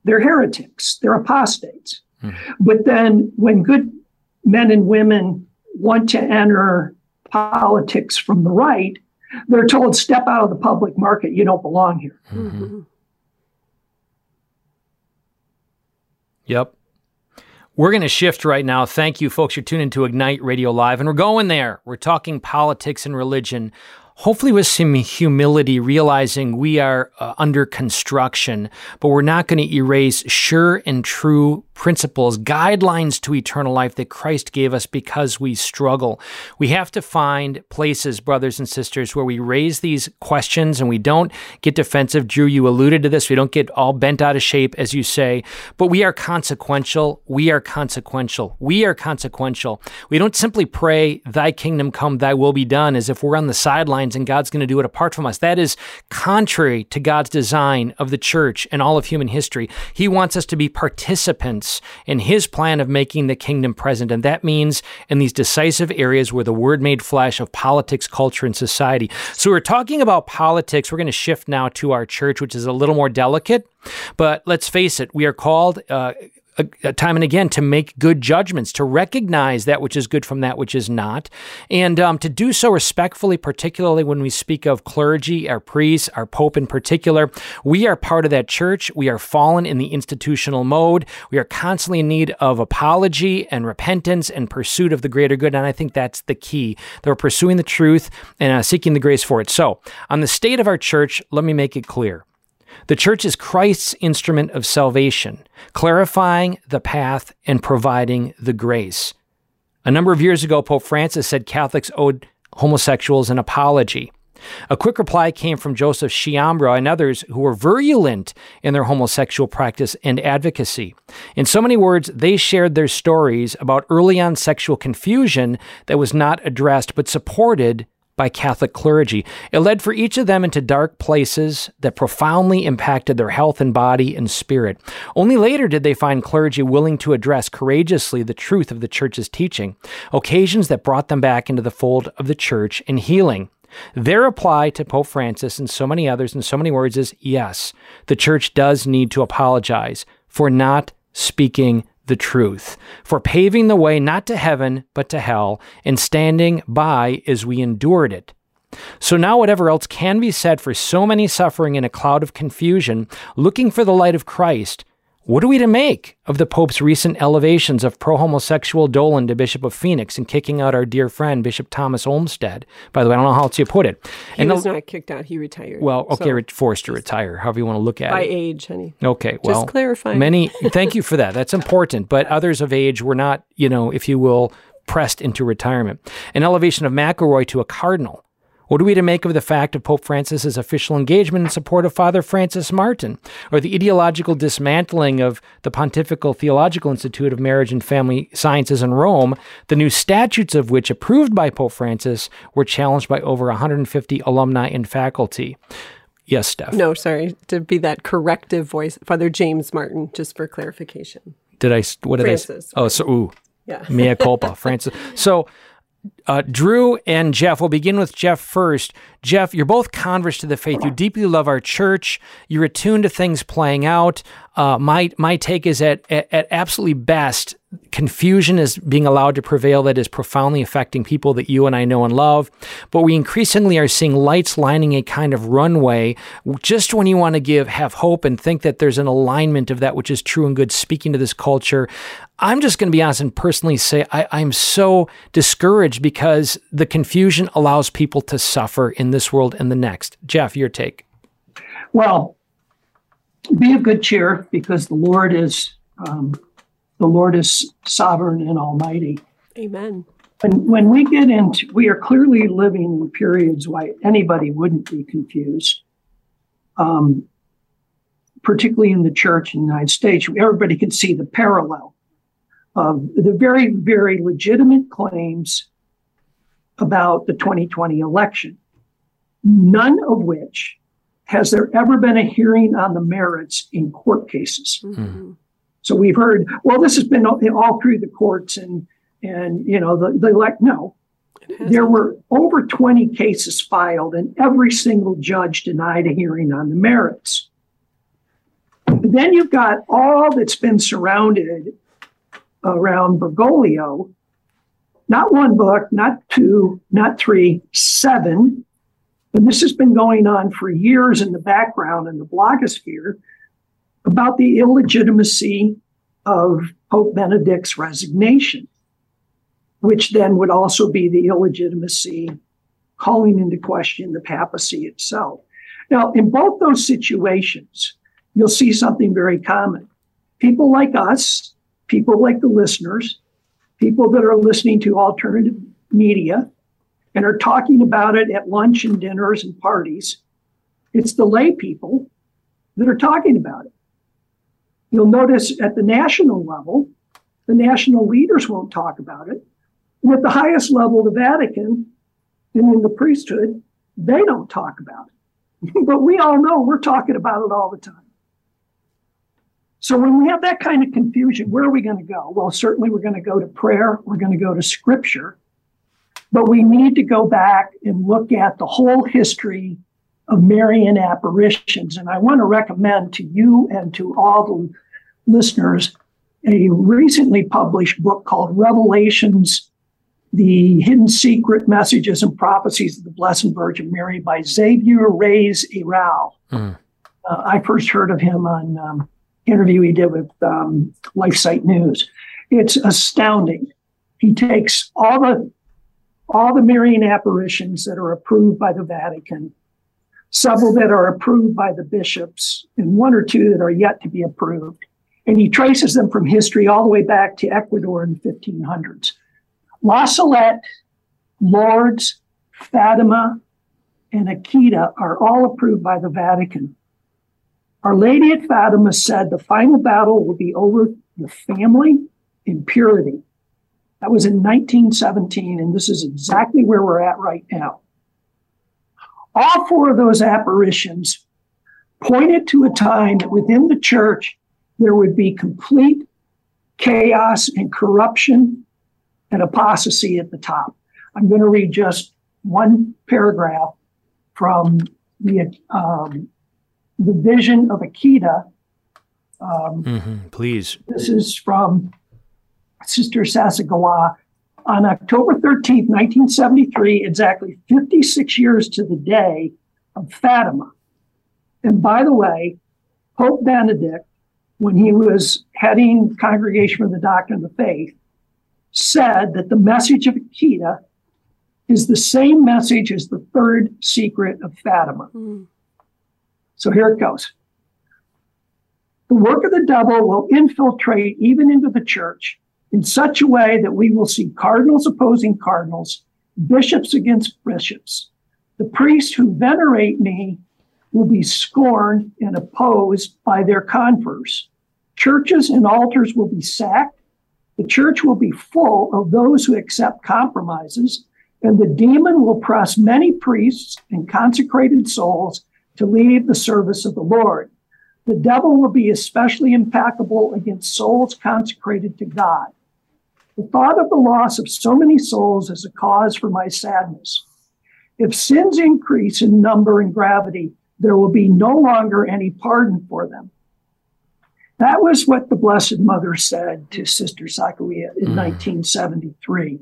They're heretics, they're apostates. Hmm. But then when good men and women want to enter politics from the right, they're told, step out of the public market. You don't belong here. Mm-hmm. Yep. We're going to shift right now. Thank you, folks. You're tuning to Ignite Radio Live, and we're going there. We're talking politics and religion hopefully with some humility, realizing we are uh, under construction, but we're not going to erase sure and true principles, guidelines to eternal life that Christ gave us because we struggle. We have to find places, brothers and sisters, where we raise these questions and we don't get defensive. Drew, you alluded to this. We don't get all bent out of shape, as you say, but we are consequential. We are consequential. We are consequential. We don't simply pray, Thy kingdom come, Thy will be done, as if we're on the sidelines and God's going to do it apart from us. That is contrary to God's design of the church and all of human history. He wants us to be participants in his plan of making the kingdom present. And that means in these decisive areas where the word made flesh of politics, culture, and society. So we're talking about politics. We're going to shift now to our church, which is a little more delicate. But let's face it, we are called uh, time and again to make good judgments, to recognize that which is good from that which is not, and um, to do so respectfully, particularly when we speak of clergy, our priests, our pope in particular. We are part of that church. We are fallen in the institutional mode. We are constantly in need of apology and repentance and pursuit of the greater good. And I think that's the key. That we're pursuing the truth and uh, seeking the grace for it. So, on the state of our church, let me make it clear. The church is Christ's instrument of salvation, clarifying the path and providing the grace. A number of years ago, Pope Francis said Catholics owed homosexuals an apology. A quick reply came from Joseph Sciambra and others who were virulent in their homosexual practice and advocacy. In so many words, they shared their stories about early on sexual confusion that was not addressed but supported by Catholic clergy. It led for each of them into dark places that profoundly impacted their health and body and spirit. Only later did they find clergy willing to address courageously the truth of the church's teaching, occasions that brought them back into the fold of the church in healing. Their reply to Pope Francis and so many others in so many words is yes, the church does need to apologize for not speaking the truth, for paving the way not to heaven, but to hell, and standing by as we endured it. So now, whatever else can be said for so many suffering in a cloud of confusion, looking for the light of Christ, what are we to make of the Pope's recent elevations of pro homosexual Dolan to Bishop of Phoenix and kicking out our dear friend, Bishop Thomas Olmsted? By the way, I don't know how else you put it. He and was the, not kicked out, he retired. Well, okay, so forced to retire, however you want to look at by it. By age, honey. Okay, well. Just clarifying. Many, thank you for that. That's important. But others of age were not, you know, if you will, pressed into retirement. An elevation of McElroy to a cardinal what are we to make of the fact of Pope Francis's official engagement in support of Father Francis Martin, or the ideological dismantling of the Pontifical Theological Institute of Marriage and Family Sciences in Rome, the new statutes of which, approved by Pope Francis, were challenged by over 150 alumni and faculty? Yes, Steph. No, sorry, to be that corrective voice, Father James Martin, just for clarification. Did I? What did Francis. I? Oh, so ooh, yeah, mea culpa, Francis. So uh, Drew and Jeff, we'll begin with Jeff first. Jeff, you're both converts to the faith. You deeply love our church. You're attuned to things playing out. Uh, my my take is at, at, at absolutely best, confusion is being allowed to prevail that is profoundly affecting people that you and I know and love. But we increasingly are seeing lights lining a kind of runway just when you want to give have hope and think that there's an alignment of that which is true and good speaking to this culture. I'm just going to be honest and personally say I, I'm so discouraged because the confusion allows people to suffer in this world and the next. Jeff, your take. Well, be of good cheer because the Lord is um, the Lord is sovereign and almighty. Amen. And when we get into, we are clearly living in periods why anybody wouldn't be confused. Um, particularly in the church in the United States, everybody can see the parallel of the very, very legitimate claims about the 2020 election, none of which has there ever been a hearing on the merits in court cases? Mm-hmm. So we've heard, well, this has been all, all through the courts and and you know the, the like no. There were over 20 cases filed, and every single judge denied a hearing on the merits. then you've got all that's been surrounded around Bergoglio. Not one book, not two, not three, seven and this has been going on for years in the background in the blogosphere about the illegitimacy of Pope Benedict's resignation, which then would also be the illegitimacy calling into question the papacy itself. Now, in both those situations, you'll see something very common. People like us, people like the listeners, people that are listening to alternative media, and are talking about it at lunch and dinners and parties. It's the lay people that are talking about it. You'll notice at the national level, the national leaders won't talk about it. And at the highest level, the Vatican and in the priesthood, they don't talk about it. but we all know we're talking about it all the time. So when we have that kind of confusion, where are we going to go? Well, certainly we're going to go to prayer. We're going to go to scripture. But we need to go back and look at the whole history of Marian apparitions. And I want to recommend to you and to all the listeners a recently published book called Revelations The Hidden Secret Messages and Prophecies of the Blessed Virgin Mary by Xavier Reyes-Ayral. Mm. Uh, I first heard of him on um, interview he did with um, LifeSite News. It's astounding. He takes all the all the Marian apparitions that are approved by the Vatican, several that are approved by the bishops, and one or two that are yet to be approved. And he traces them from history all the way back to Ecuador in the 1500s. La Salette, Lourdes, Fatima, and Akita are all approved by the Vatican. Our Lady at Fatima said the final battle will be over the family and purity. That was in 1917, and this is exactly where we're at right now. All four of those apparitions pointed to a time that within the church there would be complete chaos and corruption and apostasy at the top. I'm going to read just one paragraph from the um, the vision of Akita. Um, mm-hmm, please. This is from Sister Sasagawa on October 13th, 1973, exactly 56 years to the day of Fatima. And by the way, Pope Benedict, when he was heading Congregation for the Doctrine of the Faith, said that the message of Akita is the same message as the third secret of Fatima. Mm. So here it goes. The work of the devil will infiltrate even into the church in such a way that we will see cardinals opposing cardinals, bishops against bishops. The priests who venerate me will be scorned and opposed by their confers. Churches and altars will be sacked. The church will be full of those who accept compromises, and the demon will press many priests and consecrated souls to leave the service of the Lord. The devil will be especially implacable against souls consecrated to God. The thought of the loss of so many souls is a cause for my sadness. If sins increase in number and gravity, there will be no longer any pardon for them. That was what the Blessed Mother said to Sister Zachariah in mm. 1973.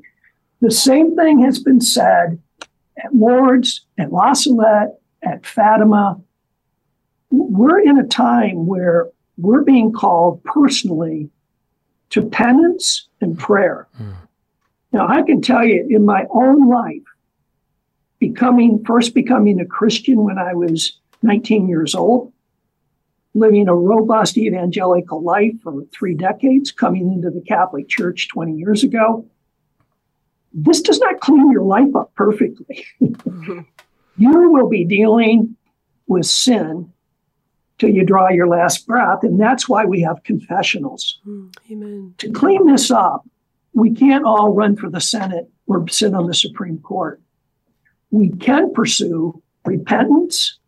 The same thing has been said at Lourdes, at La Salette, at Fatima. We're in a time where we're being called personally to penance and prayer. Mm. Now, I can tell you in my own life, becoming first becoming a Christian when I was 19 years old, living a robust evangelical life for three decades, coming into the Catholic Church 20 years ago. This does not clean your life up perfectly. you will be dealing with sin till you draw your last breath. And that's why we have confessionals. Mm, amen. To clean this up, we can't all run for the Senate or sit on the Supreme Court. We can pursue repentance,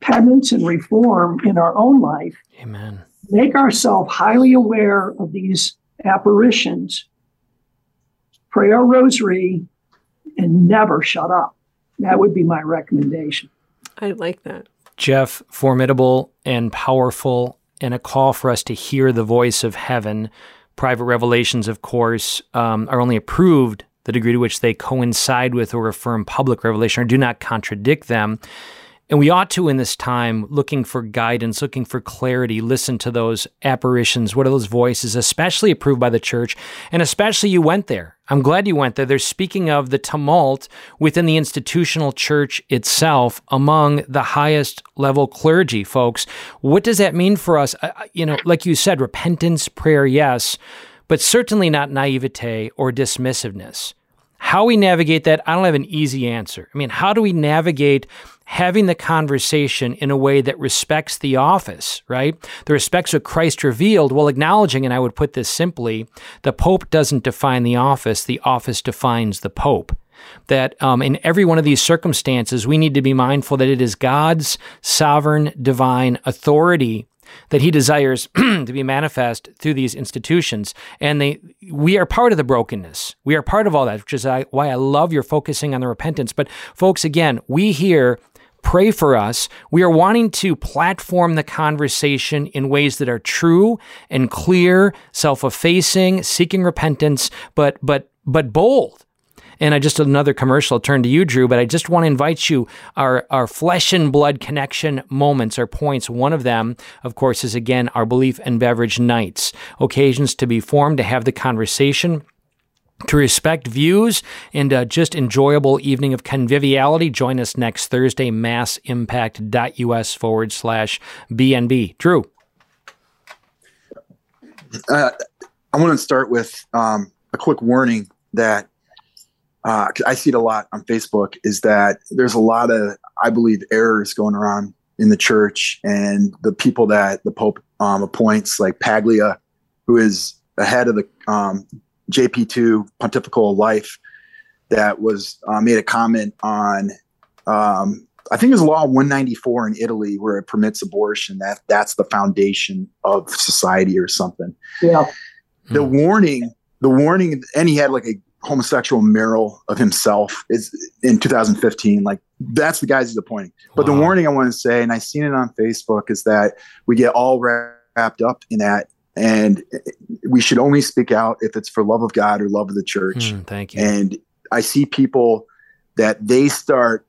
penance, and reform in our own life. Amen. Make ourselves highly aware of these apparitions, pray our rosary, and never shut up. That would be my recommendation. I like that. Jeff, formidable and powerful, and a call for us to hear the voice of heaven. Private revelations, of course, um, are only approved the degree to which they coincide with or affirm public revelation or do not contradict them. And we ought to, in this time, looking for guidance, looking for clarity, listen to those apparitions. What are those voices, especially approved by the church? And especially you went there. I'm glad you went there. They're speaking of the tumult within the institutional church itself among the highest level clergy, folks. What does that mean for us? You know, like you said, repentance, prayer, yes, but certainly not naivete or dismissiveness. How we navigate that, I don't have an easy answer. I mean, how do we navigate having the conversation in a way that respects the office, right? The respects what Christ revealed while acknowledging, and I would put this simply, the Pope doesn't define the office, the office defines the Pope. That um, in every one of these circumstances, we need to be mindful that it is God's sovereign divine authority that he desires to be manifest through these institutions. And they, we are part of the brokenness. We are part of all that, which is why I love your focusing on the repentance. But folks, again, we here pray for us. We are wanting to platform the conversation in ways that are true and clear, self-effacing, seeking repentance, but but but bold. And I just another commercial turn to you, Drew, but I just want to invite you our our flesh and blood connection moments or points. One of them, of course, is again our belief and beverage nights, occasions to be formed to have the conversation to respect views and uh, just enjoyable evening of conviviality. Join us next Thursday, massimpact.us forward slash BNB. Drew. Uh, I want to start with um, a quick warning that uh, I see it a lot on Facebook is that there's a lot of, I believe, errors going around in the church and the people that the Pope um, appoints, like Paglia, who is ahead of the um, JP2 pontifical life that was uh, made a comment on um, I think it was law 194 in Italy where it permits abortion that that's the foundation of society or something. Yeah. The mm. warning, the warning and he had like a homosexual mural of himself is in 2015 like that's the guys he's appointing. But wow. the warning I want to say and I seen it on Facebook is that we get all wrapped up in that and we should only speak out if it's for love of God or love of the church. Mm, thank you. And I see people that they start.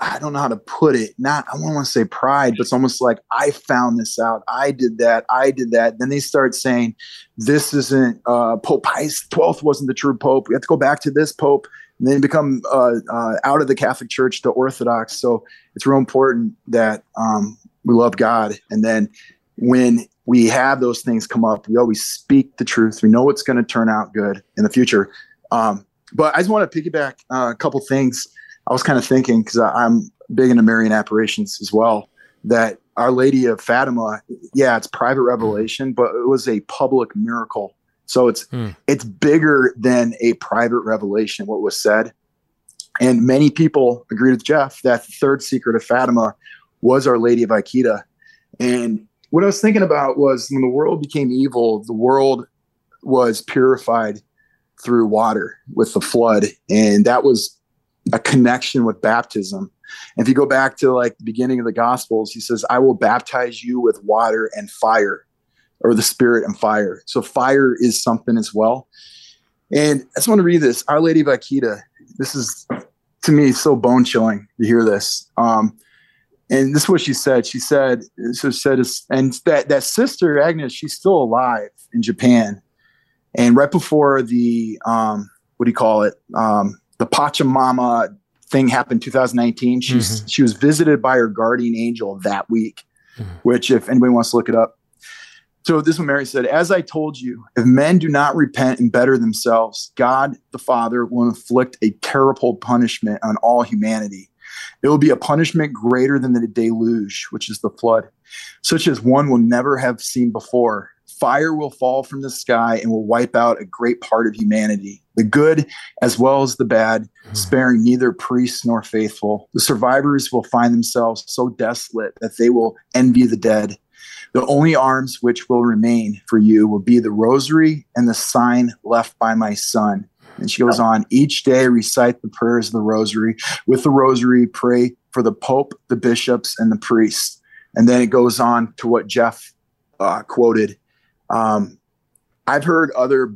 I don't know how to put it. Not I don't want to say pride, but it's almost like I found this out. I did that. I did that. Then they start saying, "This isn't uh, Pope Pius twelfth wasn't the true Pope. We have to go back to this Pope." And then become uh, uh, out of the Catholic Church to Orthodox. So it's real important that um, we love God, and then when we have those things come up. We always speak the truth. We know it's going to turn out good in the future. Um, but I just want to piggyback uh, a couple things. I was kind of thinking because I'm big into Marian apparitions as well. That Our Lady of Fatima, yeah, it's private revelation, but it was a public miracle. So it's hmm. it's bigger than a private revelation. What was said, and many people agreed with Jeff that the third secret of Fatima was Our Lady of Akita, and what I was thinking about was when the world became evil, the world was purified through water with the flood. And that was a connection with baptism. And if you go back to like the beginning of the Gospels, he says, I will baptize you with water and fire, or the Spirit and fire. So fire is something as well. And I just want to read this. Our Lady of Akita, this is to me so bone chilling to hear this. Um, and this is what she said. She said, so said, and that that sister Agnes, she's still alive in Japan. And right before the um, what do you call it? Um, the Pachamama thing happened 2019. She's mm-hmm. she was visited by her guardian angel that week, mm-hmm. which if anybody wants to look it up. So this is what Mary said, as I told you, if men do not repent and better themselves, God the Father will inflict a terrible punishment on all humanity. It will be a punishment greater than the deluge, which is the flood, such as one will never have seen before fire will fall from the sky and will wipe out a great part of humanity, the good as well as the bad, mm. sparing neither priests nor faithful. The survivors will find themselves so desolate that they will envy the dead. The only arms which will remain for you will be the rosary and the sign left by my son. And she goes on, each day recite the prayers of the rosary. With the rosary, pray for the Pope, the bishops, and the priests. And then it goes on to what Jeff uh, quoted um, I've heard other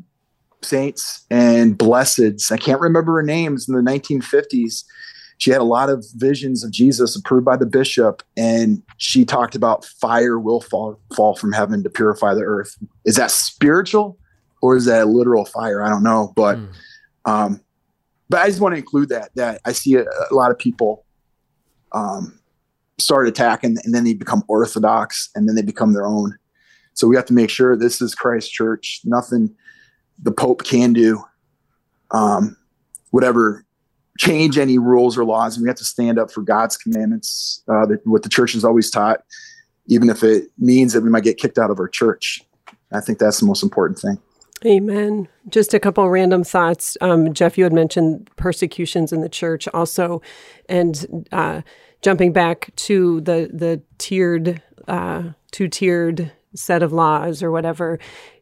saints and blesseds. I can't remember her names in the 1950s. She had a lot of visions of Jesus approved by the bishop, and she talked about fire will fall fall from heaven to purify the earth. Is that spiritual or is that literal fire? I don't know, but mm. Um, but I just want to include that that I see a, a lot of people um, start attacking, and then they become orthodox, and then they become their own. So we have to make sure this is Christ Church. Nothing the Pope can do, um, whatever, change any rules or laws. And we have to stand up for God's commandments, uh, that, what the church has always taught, even if it means that we might get kicked out of our church. I think that's the most important thing. Amen. Just a couple random thoughts. Um, Jeff, you had mentioned persecutions in the church also, and uh, jumping back to the the tiered, uh, two tiered set of laws or whatever.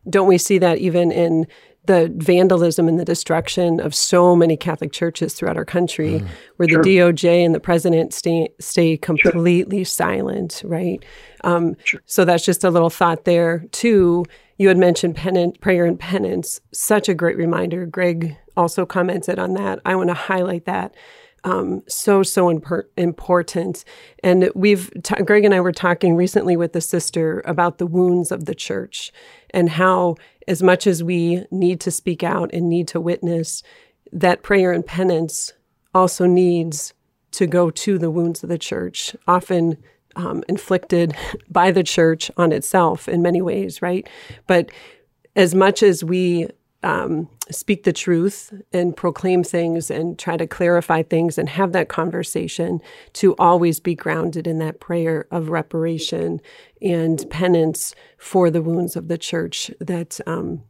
Don't we see that even in the vandalism and the destruction of so many Catholic churches throughout our country, mm. where sure. the DOJ and the president stay stay completely sure. silent, right? Um, sure. So that's just a little thought there too. You had mentioned penance, prayer and penance. Such a great reminder. Greg also commented on that. I want to highlight that um, so so imper- important. And we've t- Greg and I were talking recently with the sister about the wounds of the church and how, as much as we need to speak out and need to witness, that prayer and penance also needs to go to the wounds of the church, often um, inflicted by the church on itself in many ways, right? But as much as we um, speak the truth and proclaim things and try to clarify things and have that conversation to always be grounded in that prayer of reparation and penance for the wounds of the church that um,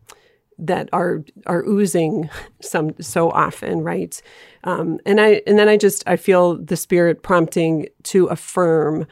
that are are oozing some so often, right? Um, and I and then I just I feel the Spirit prompting to affirm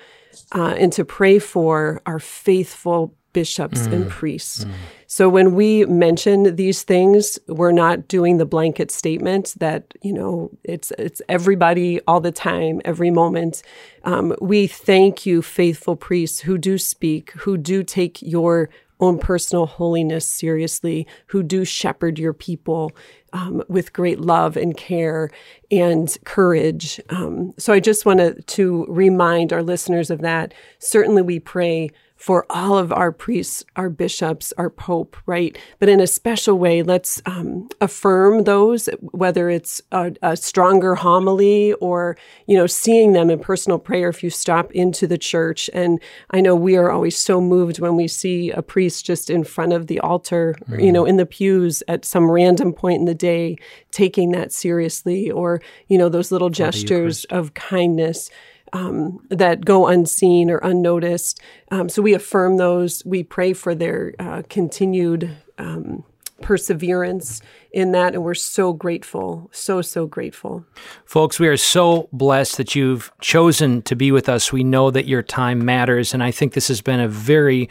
uh, and to pray for our faithful bishops mm. and priests. Mm. So when we mention these things, we're not doing the blanket statement that you know it's it's everybody all the time, every moment. Um, we thank you, faithful priests who do speak, who do take your own personal holiness seriously, who do shepherd your people um, with great love and care and courage. Um, so I just wanted to remind our listeners of that. Certainly, we pray for all of our priests, our bishops, our pope, right? But in a special way, let's um, affirm those, whether it's a, a, stronger homily or, you know, seeing them in personal prayer if you stop into the church. And I know we are always so moved when we see a priest just in front of the altar, mm. you know, in the pews at some random point in the day, taking that seriously, or, you know, those little gestures of kindness um, that go unseen or unnoticed. Um, so we affirm those. We pray for their uh, continued um, perseverance in that. And we're so grateful, so, so grateful. Folks, we are so blessed that you've chosen to be with us. We know that your time matters. And I think this has been a very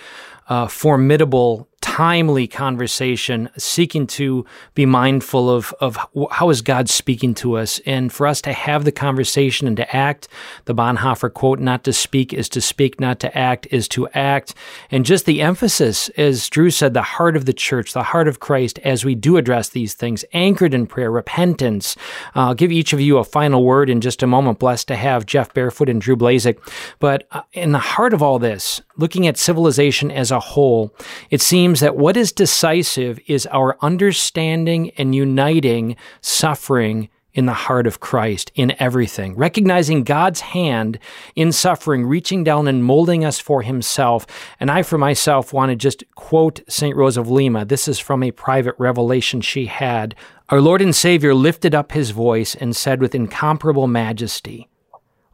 uh, formidable timely conversation, seeking to be mindful of, of how is God speaking to us, and for us to have the conversation and to act. The Bonhoeffer quote, not to speak is to speak, not to act is to act. And just the emphasis, as Drew said, the heart of the church, the heart of Christ, as we do address these things, anchored in prayer, repentance. I'll give each of you a final word in just a moment. Blessed to have Jeff Barefoot and Drew Blazek. But uh, in the heart of all this, looking at civilization as a whole, it seems that what is decisive is our understanding and uniting suffering in the heart of Christ in everything, recognizing God's hand in suffering, reaching down and molding us for Himself. And I, for myself, want to just quote St. Rose of Lima. This is from a private revelation she had. Our Lord and Savior lifted up His voice and said with incomparable majesty,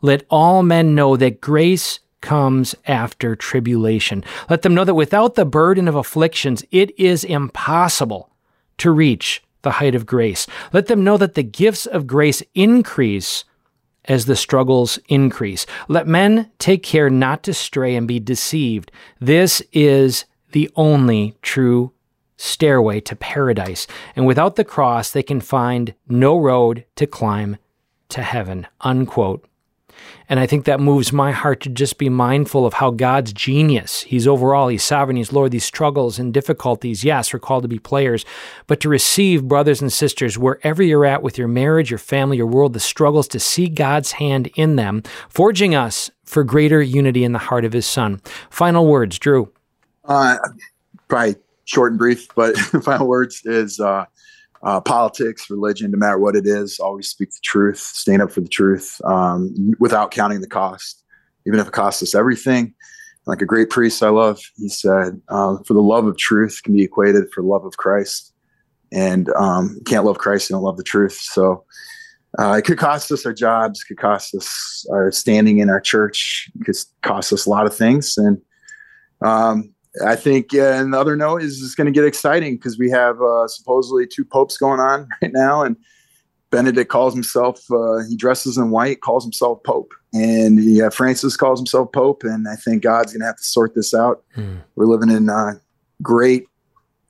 Let all men know that grace comes after tribulation. Let them know that without the burden of afflictions, it is impossible to reach the height of grace. Let them know that the gifts of grace increase as the struggles increase. Let men take care not to stray and be deceived. This is the only true stairway to paradise. And without the cross, they can find no road to climb to heaven. Unquote. And I think that moves my heart to just be mindful of how God's genius, He's overall, He's sovereign, He's Lord, these struggles and difficulties, yes, we're called to be players, but to receive, brothers and sisters, wherever you're at with your marriage, your family, your world, the struggles, to see God's hand in them, forging us for greater unity in the heart of His Son. Final words, Drew. Uh, probably short and brief, but final words is uh, uh, politics, religion, no matter what it is, always speak the truth, stand up for the truth um, without counting the cost, even if it costs us everything. Like a great priest I love, he said, uh, for the love of truth can be equated for love of Christ. And um, can't love Christ, you don't love the truth. So uh, it could cost us our jobs, could cost us our standing in our church, it could cost us a lot of things. And um, I think uh, another note is it's going to get exciting because we have uh, supposedly two popes going on right now, and Benedict calls himself uh, he dresses in white, calls himself Pope, and yeah, Francis calls himself Pope, and I think God's going to have to sort this out. Hmm. We're living in uh, great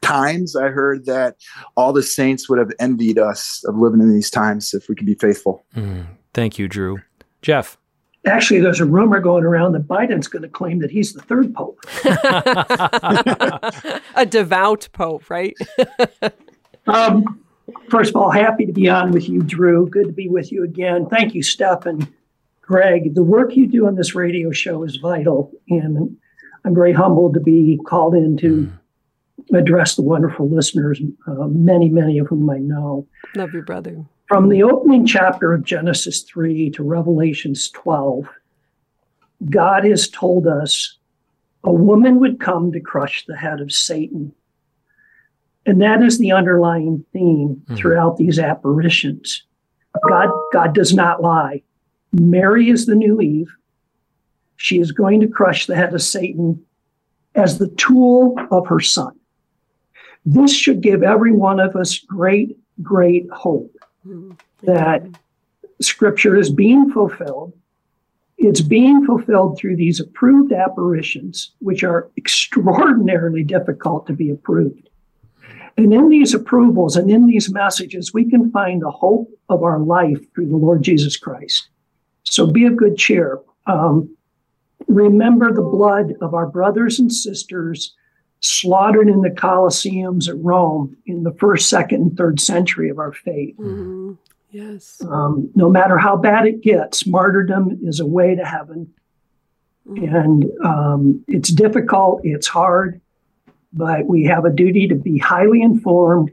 times. I heard that all the saints would have envied us of living in these times if we could be faithful. Hmm. Thank you, Drew. Jeff. Actually, there's a rumor going around that Biden's going to claim that he's the third pope. a devout pope, right? um, first of all, happy to be on with you, Drew. Good to be with you again. Thank you, Steph and Greg. The work you do on this radio show is vital, and I'm very humbled to be called in to address the wonderful listeners, uh, many, many of whom I know. Love you, brother. From the opening chapter of Genesis 3 to Revelations 12, God has told us a woman would come to crush the head of Satan. And that is the underlying theme mm-hmm. throughout these apparitions. God, God does not lie. Mary is the new Eve. She is going to crush the head of Satan as the tool of her son. This should give every one of us great, great hope that scripture is being fulfilled. It's being fulfilled through these approved apparitions, which are extraordinarily difficult to be approved. And in these approvals and in these messages, we can find the hope of our life through the Lord Jesus Christ. So be of good cheer. Um, remember the blood of our brothers and sisters slaughtered in the Colosseums at Rome in the first, second, and third century of our faith. Mm-hmm. Yes. Um, no matter how bad it gets, martyrdom is a way to heaven. Mm-hmm. And um, it's difficult, it's hard, but we have a duty to be highly informed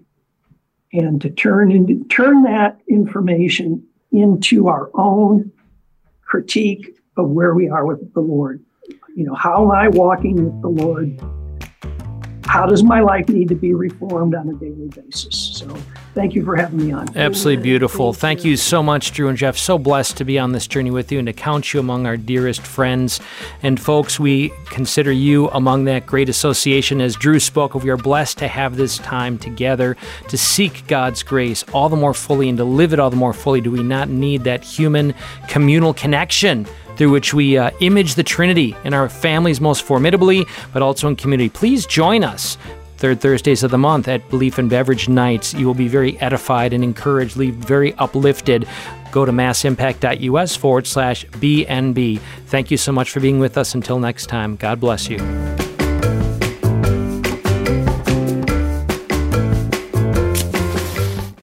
and to turn into, turn that information into our own critique of where we are with the Lord. You know, how am I walking with the Lord? How does my life need to be reformed on a daily basis? So thank you for having me on. Absolutely beautiful. Thank you so much, Drew and Jeff. So blessed to be on this journey with you and to count you among our dearest friends. And folks, we consider you among that great association. As Drew spoke of, we are blessed to have this time together to seek God's grace all the more fully and to live it all the more fully. Do we not need that human communal connection? Through which we uh, image the Trinity in our families most formidably, but also in community. Please join us third Thursdays of the month at Belief and Beverage Nights. You will be very edified and encouraged, leave very uplifted. Go to massimpact.us forward slash BNB. Thank you so much for being with us. Until next time, God bless you.